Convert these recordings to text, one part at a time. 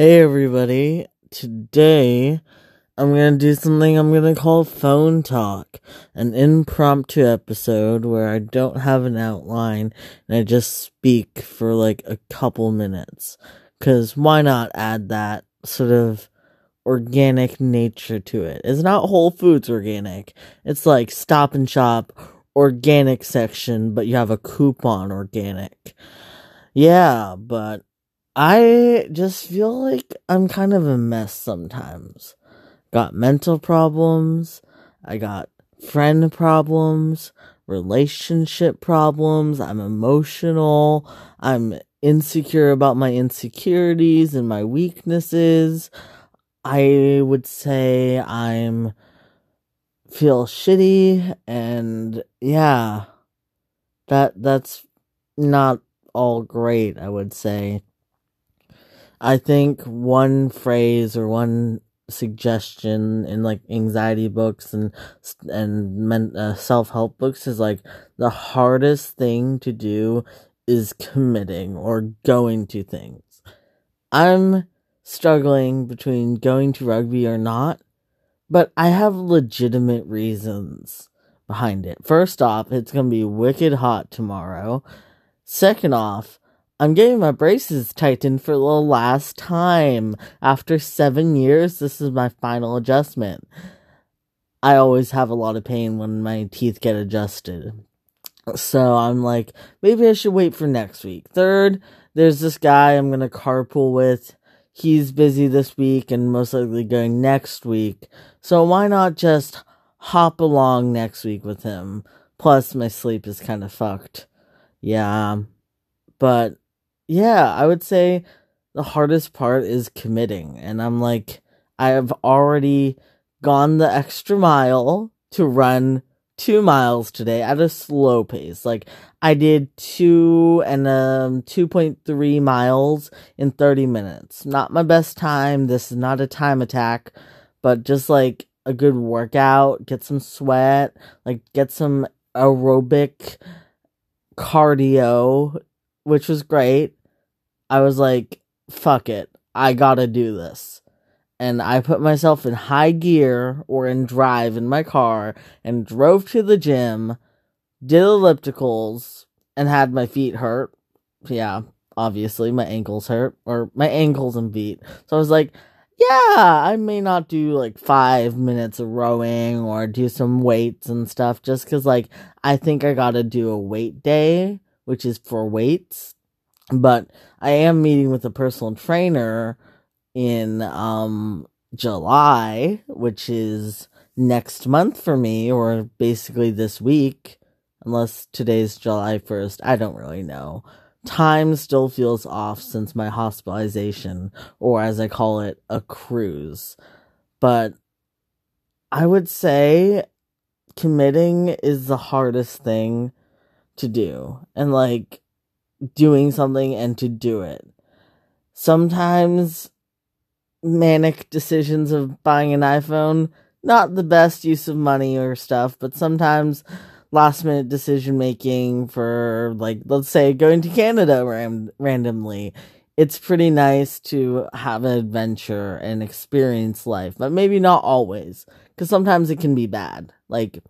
Hey everybody, today I'm gonna do something I'm gonna call phone talk, an impromptu episode where I don't have an outline and I just speak for like a couple minutes. Cause why not add that sort of organic nature to it? It's not Whole Foods organic, it's like Stop and Shop organic section, but you have a coupon organic. Yeah, but I just feel like I'm kind of a mess sometimes. Got mental problems, I got friend problems, relationship problems, I'm emotional, I'm insecure about my insecurities and my weaknesses. I would say I'm feel shitty and yeah. That that's not all great, I would say. I think one phrase or one suggestion in like anxiety books and and men, uh, self-help books is like the hardest thing to do is committing or going to things. I'm struggling between going to rugby or not, but I have legitimate reasons behind it. First off, it's going to be wicked hot tomorrow. Second off, I'm getting my braces tightened for the last time. After seven years, this is my final adjustment. I always have a lot of pain when my teeth get adjusted. So I'm like, maybe I should wait for next week. Third, there's this guy I'm gonna carpool with. He's busy this week and most likely going next week. So why not just hop along next week with him? Plus, my sleep is kind of fucked. Yeah. But yeah, I would say the hardest part is committing. And I'm like, I have already gone the extra mile to run two miles today at a slow pace. Like I did two and um 2.3 miles in 30 minutes. Not my best time. This is not a time attack, but just like a good workout, get some sweat, like get some aerobic cardio, which was great. I was like, fuck it. I gotta do this. And I put myself in high gear or in drive in my car and drove to the gym, did ellipticals, and had my feet hurt. Yeah, obviously, my ankles hurt, or my ankles and feet. So I was like, yeah, I may not do like five minutes of rowing or do some weights and stuff just because, like, I think I gotta do a weight day, which is for weights but I am meeting with a personal trainer in um July, which is next month for me, or basically this week, unless today's July 1st. I don't really know. Time still feels off since my hospitalization, or as I call it, a cruise. But I would say committing is the hardest thing to do. And like, doing something and to do it. Sometimes manic decisions of buying an iPhone, not the best use of money or stuff, but sometimes last minute decision making for like let's say going to Canada ram- randomly. It's pretty nice to have an adventure and experience life, but maybe not always cuz sometimes it can be bad. Like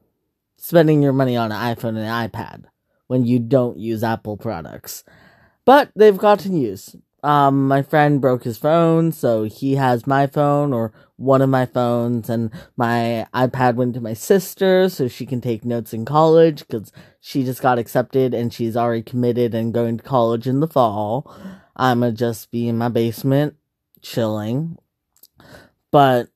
spending your money on an iPhone and an iPad when you don't use Apple products. But they've gotten used. Um, my friend broke his phone, so he has my phone or one of my phones, and my iPad went to my sister so she can take notes in college because she just got accepted and she's already committed and going to college in the fall. I'm gonna just be in my basement chilling. But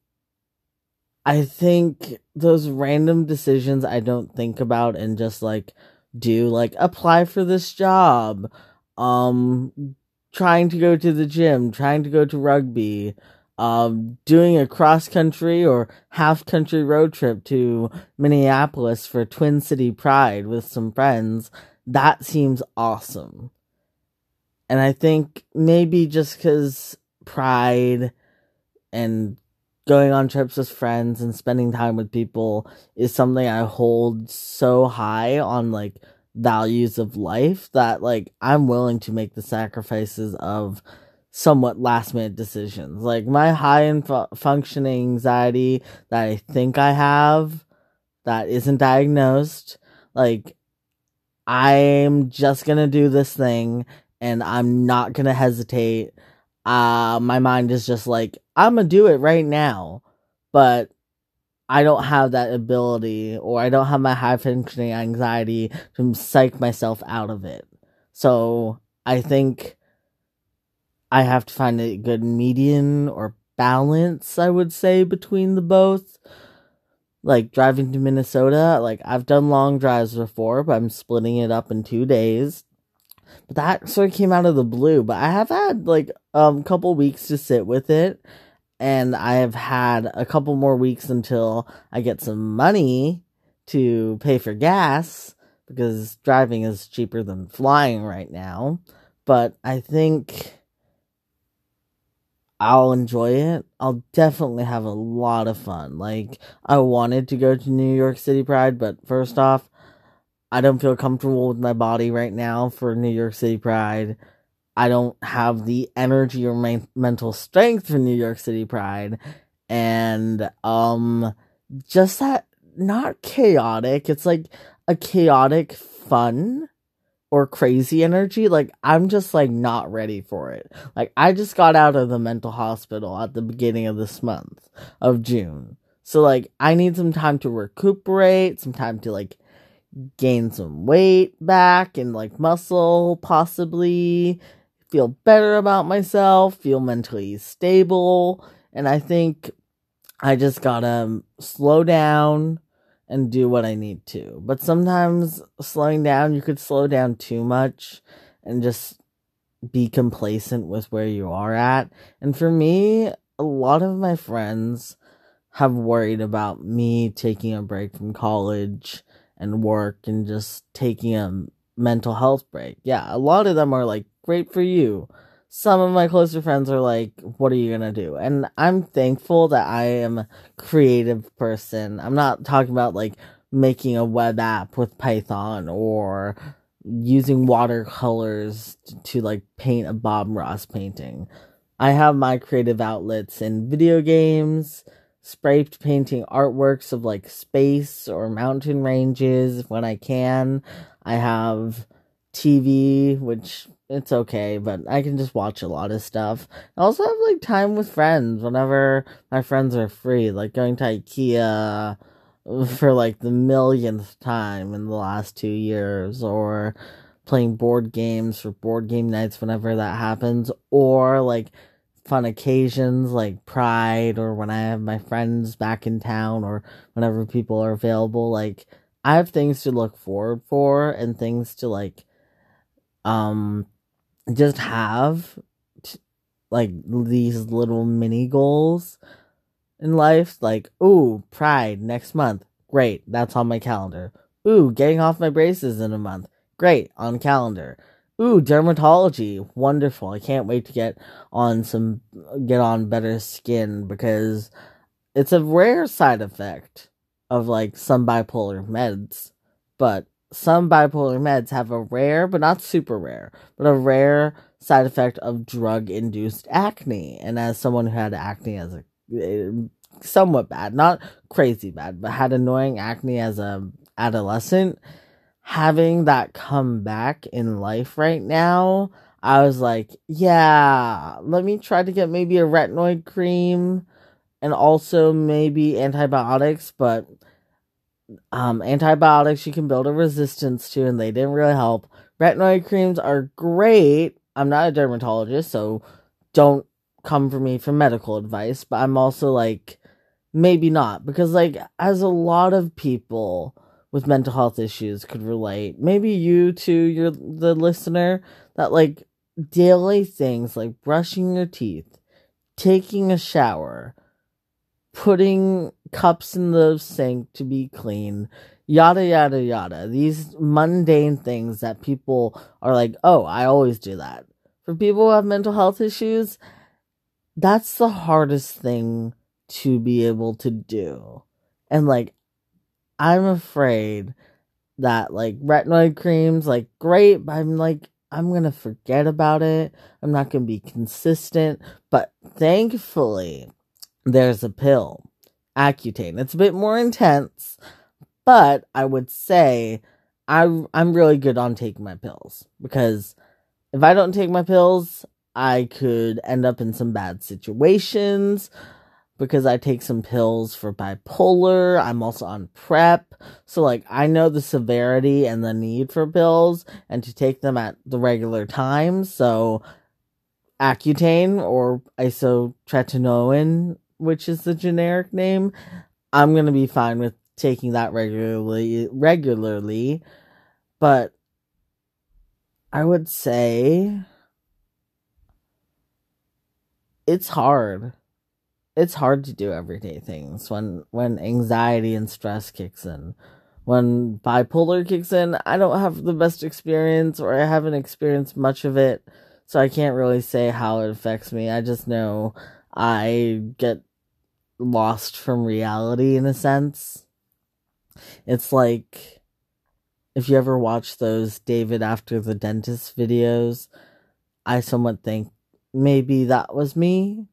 I think those random decisions I don't think about and just like do like apply for this job um trying to go to the gym trying to go to rugby um doing a cross country or half country road trip to minneapolis for twin city pride with some friends that seems awesome. And i think maybe just because pride and going on trips with friends and spending time with people is something I hold so high on like values of life that like I'm willing to make the sacrifices of somewhat last minute decisions. Like my high and fu- functioning anxiety that I think I have that isn't diagnosed, like I'm just gonna do this thing and I'm not gonna hesitate. Uh, my mind is just like, I'm gonna do it right now. But I don't have that ability or I don't have my high functioning anxiety to psych myself out of it. So I think I have to find a good median or balance, I would say, between the both. Like driving to Minnesota, like I've done long drives before, but I'm splitting it up in two days. But that sort of came out of the blue. But I have had like a um, couple weeks to sit with it, and I have had a couple more weeks until I get some money to pay for gas because driving is cheaper than flying right now. But I think I'll enjoy it. I'll definitely have a lot of fun. Like, I wanted to go to New York City Pride, but first off, I don't feel comfortable with my body right now for New York City Pride. I don't have the energy or my mental strength for New York City Pride. And, um, just that, not chaotic. It's like a chaotic fun or crazy energy, like I'm just like not ready for it. Like I just got out of the mental hospital at the beginning of this month of June. So like I need some time to recuperate, some time to like gain some weight back and like muscle possibly feel better about myself, feel mentally stable, and I think I just got to um, slow down and do what I need to. But sometimes slowing down, you could slow down too much and just be complacent with where you are at. And for me, a lot of my friends have worried about me taking a break from college and work and just taking a mental health break. Yeah, a lot of them are like, great for you some of my closer friends are like, what are you gonna do? And I'm thankful that I am a creative person. I'm not talking about like making a web app with Python or using watercolors to, to like paint a Bob Ross painting. I have my creative outlets in video games, spray painting artworks of like space or mountain ranges when I can. I have TV, which it's okay, but I can just watch a lot of stuff. I also have like time with friends whenever my friends are free, like going to IKEA for like the millionth time in the last two years, or playing board games for board game nights whenever that happens, or like fun occasions like Pride, or when I have my friends back in town, or whenever people are available. Like, I have things to look forward for and things to like um just have t- like these little mini goals in life. Like ooh pride next month. Great. That's on my calendar. Ooh getting off my braces in a month. Great. On calendar ooh dermatology wonderful i can't wait to get on some get on better skin because it's a rare side effect of like some bipolar meds but some bipolar meds have a rare, but not super rare, but a rare side effect of drug induced acne. And as someone who had acne as a eh, somewhat bad, not crazy bad, but had annoying acne as a adolescent, having that come back in life right now, I was like, yeah, let me try to get maybe a retinoid cream and also maybe antibiotics, but um, antibiotics you can build a resistance to, and they didn't really help. Retinoid creams are great. I'm not a dermatologist, so don't come for me for medical advice, but I'm also like, maybe not, because, like, as a lot of people with mental health issues could relate, maybe you too, you're the listener, that, like, daily things like brushing your teeth, taking a shower, putting cups in the sink to be clean, yada yada yada. These mundane things that people are like, oh, I always do that. For people who have mental health issues, that's the hardest thing to be able to do. And like, I'm afraid that like retinoid creams, like, great, but I'm like, I'm going to forget about it. I'm not going to be consistent. But thankfully, there's a pill, Accutane. It's a bit more intense, but I would say I, I'm really good on taking my pills because if I don't take my pills, I could end up in some bad situations because I take some pills for bipolar. I'm also on PrEP. So, like, I know the severity and the need for pills and to take them at the regular time. So, Accutane or isotretinoin, which is the generic name, I'm going to be fine with taking that regularly regularly. But I would say it's hard it's hard to do everyday things. When when anxiety and stress kicks in when bipolar kicks in i don't have the best experience or i haven't experienced much of it so i can't really say how it affects me. I just know i get lost from reality in a sense. It's like if you ever watch those david after the dentist videos i somewhat think maybe that was me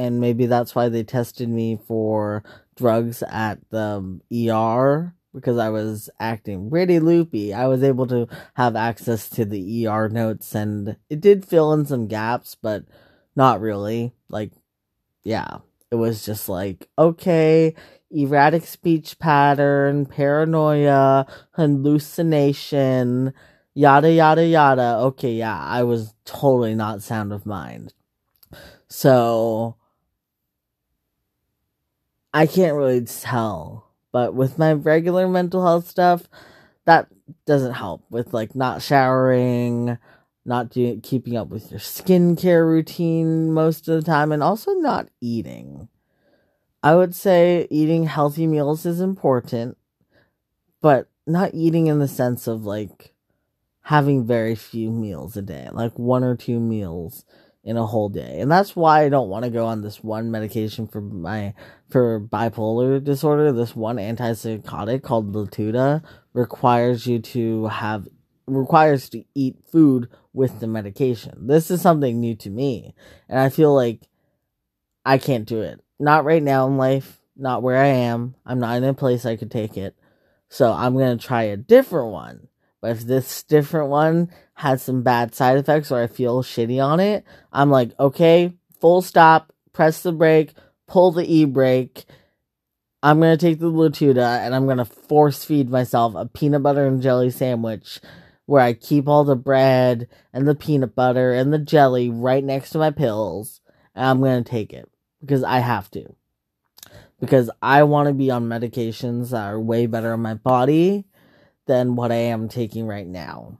and maybe that's why they tested me for drugs at the ER because I was acting pretty loopy. I was able to have access to the ER notes and it did fill in some gaps, but not really. Like, yeah, it was just like, okay, erratic speech pattern, paranoia, hallucination, yada, yada, yada. Okay, yeah, I was totally not sound of mind. So, I can't really tell. But with my regular mental health stuff, that doesn't help with like not showering, not doing keeping up with your skincare routine most of the time, and also not eating. I would say eating healthy meals is important, but not eating in the sense of like having very few meals a day, like one or two meals in a whole day. And that's why I don't want to go on this one medication for my for bipolar disorder. This one antipsychotic called Latuda requires you to have requires to eat food with the medication. This is something new to me, and I feel like I can't do it. Not right now in life, not where I am. I'm not in a place I could take it. So I'm going to try a different one. But if this different one has some bad side effects or I feel shitty on it, I'm like, okay, full stop, press the brake, pull the e brake. I'm gonna take the Latuda and I'm gonna force feed myself a peanut butter and jelly sandwich where I keep all the bread and the peanut butter and the jelly right next to my pills. And I'm gonna take it because I have to. Because I want to be on medications that are way better on my body than what I am taking right now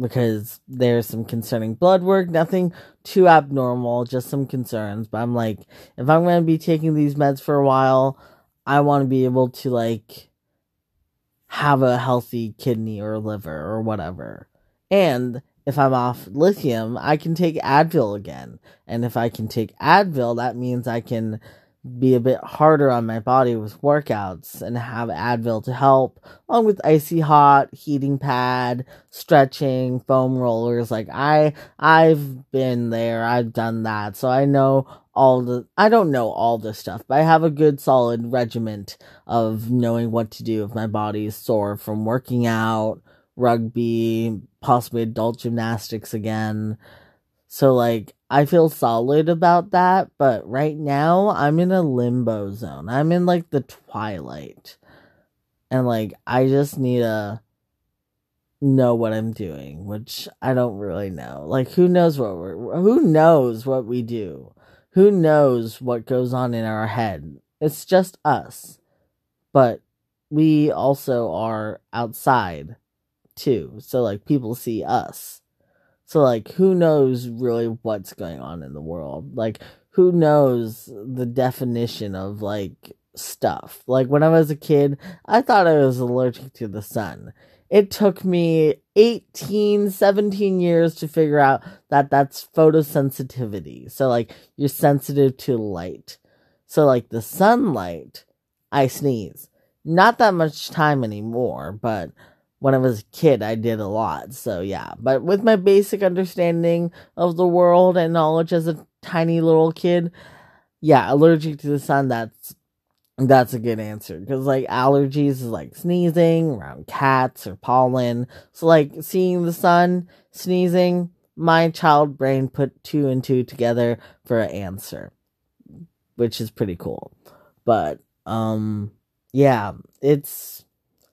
because there's some concerning blood work, nothing too abnormal, just some concerns. But I'm like, if I'm going to be taking these meds for a while, I want to be able to like have a healthy kidney or liver or whatever. And if I'm off lithium, I can take Advil again. And if I can take Advil, that means I can be a bit harder on my body with workouts and have Advil to help, along with icy hot, heating pad, stretching, foam rollers. Like I, I've been there, I've done that, so I know all the, I don't know all the stuff, but I have a good solid regiment of knowing what to do if my body is sore from working out, rugby, possibly adult gymnastics again. So like I feel solid about that, but right now I'm in a limbo zone. I'm in like the twilight. And like I just need to know what I'm doing, which I don't really know. Like who knows what we're who knows what we do? Who knows what goes on in our head? It's just us. But we also are outside too. So like people see us so like who knows really what's going on in the world? Like who knows the definition of like stuff? Like when I was a kid, I thought I was allergic to the sun. It took me 18, 17 years to figure out that that's photosensitivity. So like you're sensitive to light. So like the sunlight, I sneeze. Not that much time anymore, but when I was a kid, I did a lot. So yeah, but with my basic understanding of the world and knowledge as a tiny little kid, yeah, allergic to the sun. That's that's a good answer because like allergies is like sneezing around cats or pollen. So like seeing the sun, sneezing, my child brain put two and two together for an answer, which is pretty cool. But um, yeah, it's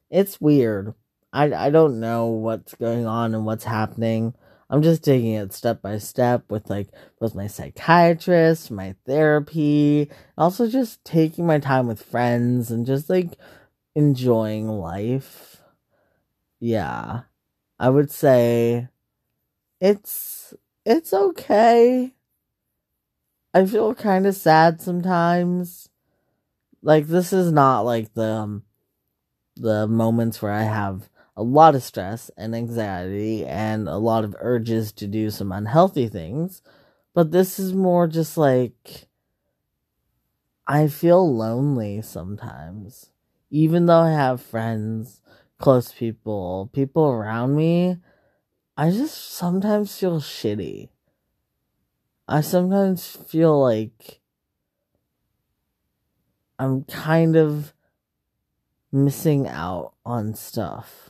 it's weird. I I don't know what's going on and what's happening. I'm just taking it step by step with like with my psychiatrist, my therapy, also just taking my time with friends and just like enjoying life. Yeah. I would say it's it's okay. I feel kind of sad sometimes. Like this is not like the um, the moments where I have a lot of stress and anxiety and a lot of urges to do some unhealthy things. But this is more just like I feel lonely sometimes. Even though I have friends, close people, people around me, I just sometimes feel shitty. I sometimes feel like I'm kind of missing out on stuff.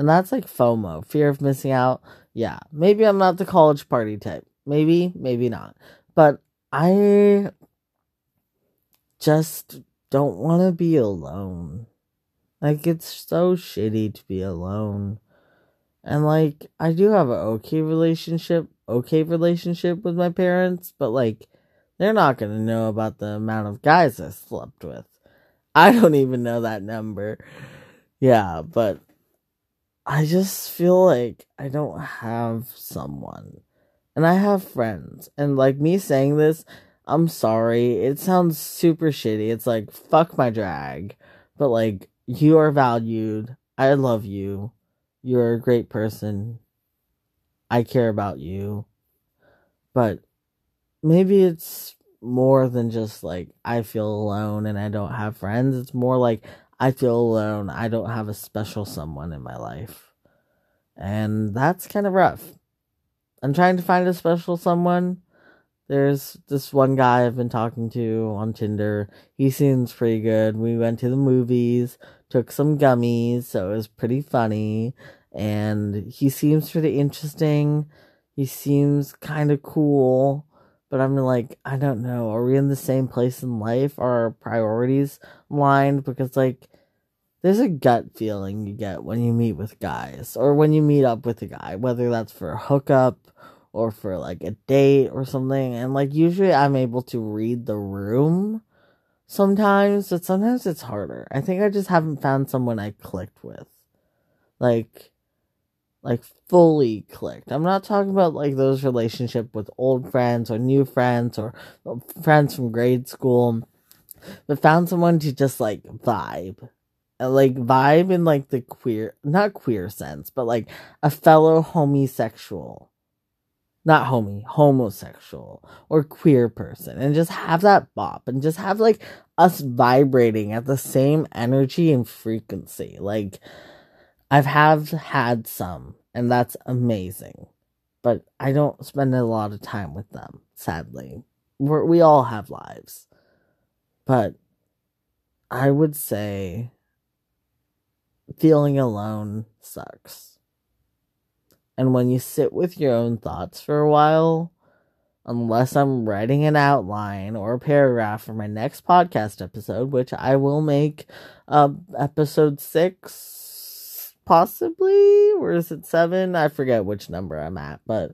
And that's like FOMO, fear of missing out. Yeah, maybe I'm not the college party type. Maybe, maybe not. But I just don't want to be alone. Like, it's so shitty to be alone. And, like, I do have an okay relationship, okay relationship with my parents, but, like, they're not going to know about the amount of guys I slept with. I don't even know that number. Yeah, but I just feel like I don't have someone. And I have friends. And like me saying this, I'm sorry. It sounds super shitty. It's like, fuck my drag. But like, you are valued. I love you. You're a great person. I care about you. But maybe it's more than just like I feel alone and I don't have friends. It's more like I feel alone. I don't have a special someone in my life. And that's kind of rough. I'm trying to find a special someone. There's this one guy I've been talking to on Tinder. He seems pretty good. We went to the movies, took some gummies, so it was pretty funny. And he seems pretty interesting. He seems kind of cool. But I'm like, I don't know. Are we in the same place in life? Are our priorities aligned? Because, like, there's a gut feeling you get when you meet with guys or when you meet up with a guy, whether that's for a hookup or for like a date or something. And like usually I'm able to read the room sometimes, but sometimes it's harder. I think I just haven't found someone I clicked with. Like like fully clicked. I'm not talking about like those relationship with old friends or new friends or uh, friends from grade school, but found someone to just like vibe like vibe in like the queer not queer sense but like a fellow homosexual not homie homosexual or queer person and just have that bop and just have like us vibrating at the same energy and frequency. Like i've have had some and that's amazing but i don't spend a lot of time with them sadly. We're, we all have lives but i would say feeling alone sucks. And when you sit with your own thoughts for a while, unless I'm writing an outline or a paragraph for my next podcast episode, which I will make uh, episode six, possibly, or is it seven? I forget which number I'm at, but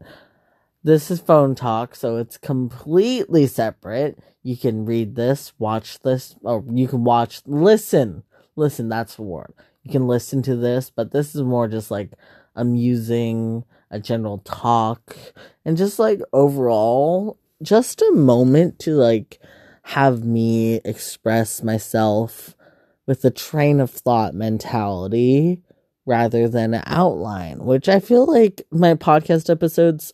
this is phone talk, so it's completely separate. You can read this, watch this, or you can watch, listen, listen, that's the word you can listen to this, but this is more just like amusing, a general talk, and just like overall, just a moment to like have me express myself with a train of thought mentality rather than an outline, which I feel like my podcast episodes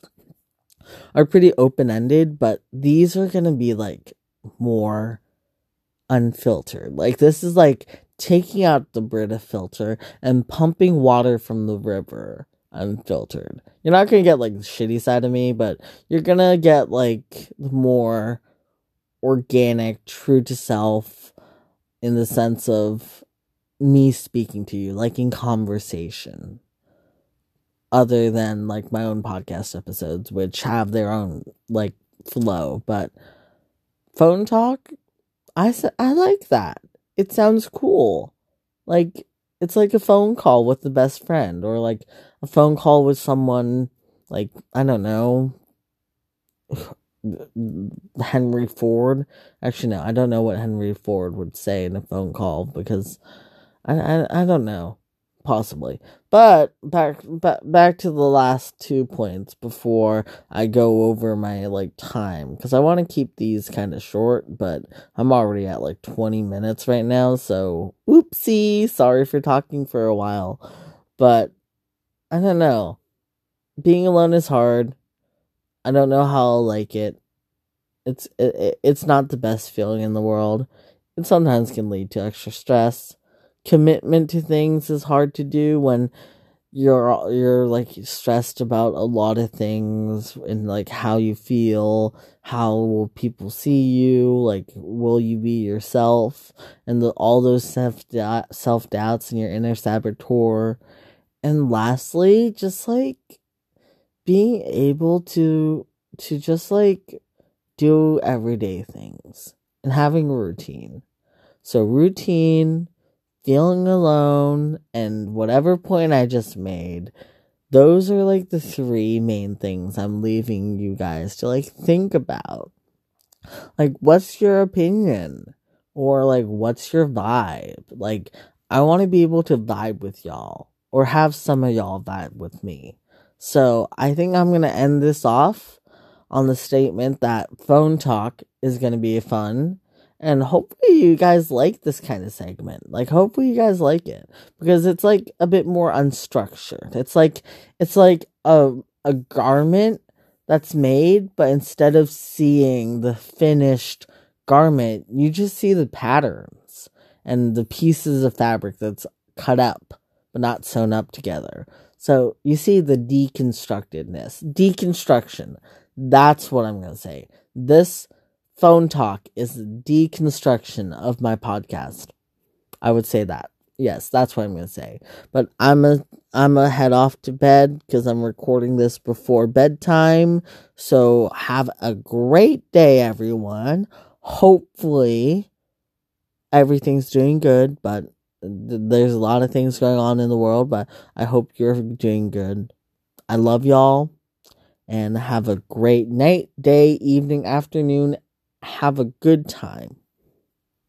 are pretty open ended, but these are going to be like more unfiltered. Like this is like taking out the Brita filter and pumping water from the river unfiltered. You're not gonna get like the shitty side of me, but you're gonna get like more organic, true to self in the sense of me speaking to you, like in conversation. Other than like my own podcast episodes, which have their own like flow, but phone talk, I I like that. It sounds cool. Like it's like a phone call with the best friend or like a phone call with someone like I don't know Henry Ford. Actually, no, I don't know what Henry Ford would say in a phone call because I I, I don't know possibly. But back back back to the last two points before I go over my like time cuz I want to keep these kind of short, but I'm already at like 20 minutes right now, so oopsie, sorry for talking for a while. But I don't know. Being alone is hard. I don't know how I'll like it. It's it, it's not the best feeling in the world. It sometimes can lead to extra stress commitment to things is hard to do when you're you're like stressed about a lot of things and like how you feel how will people see you like will you be yourself? And the, all those self self doubts and your inner saboteur. And lastly just like being able to to just like do everyday things and having a routine. So routine feeling alone, and whatever point I just made, those are like the three main things I'm leaving you guys to like think about. Like, what's your opinion? Or like, what's your vibe? Like, I want to be able to vibe with y'all or have some of y'all vibe with me. So I think I'm going to end this off on the statement that phone talk is going to be fun and hopefully you guys like this kind of segment. Like hopefully you guys like it because it's like a bit more unstructured. It's like it's like a a garment that's made, but instead of seeing the finished garment, you just see the patterns and the pieces of fabric that's cut up but not sewn up together. So you see the deconstructedness, deconstruction. That's what I'm going to say. This phone talk is deconstruction of my podcast. I would say that. Yes, that's what I'm going to say. But I'm a I'm a head off to bed because I'm recording this before bedtime. So have a great day, everyone. Hopefully, everything's doing good. But there's a lot of things going on in the world. But I hope you're doing good. I love y'all, and have a great night, day, evening, afternoon, have a good time.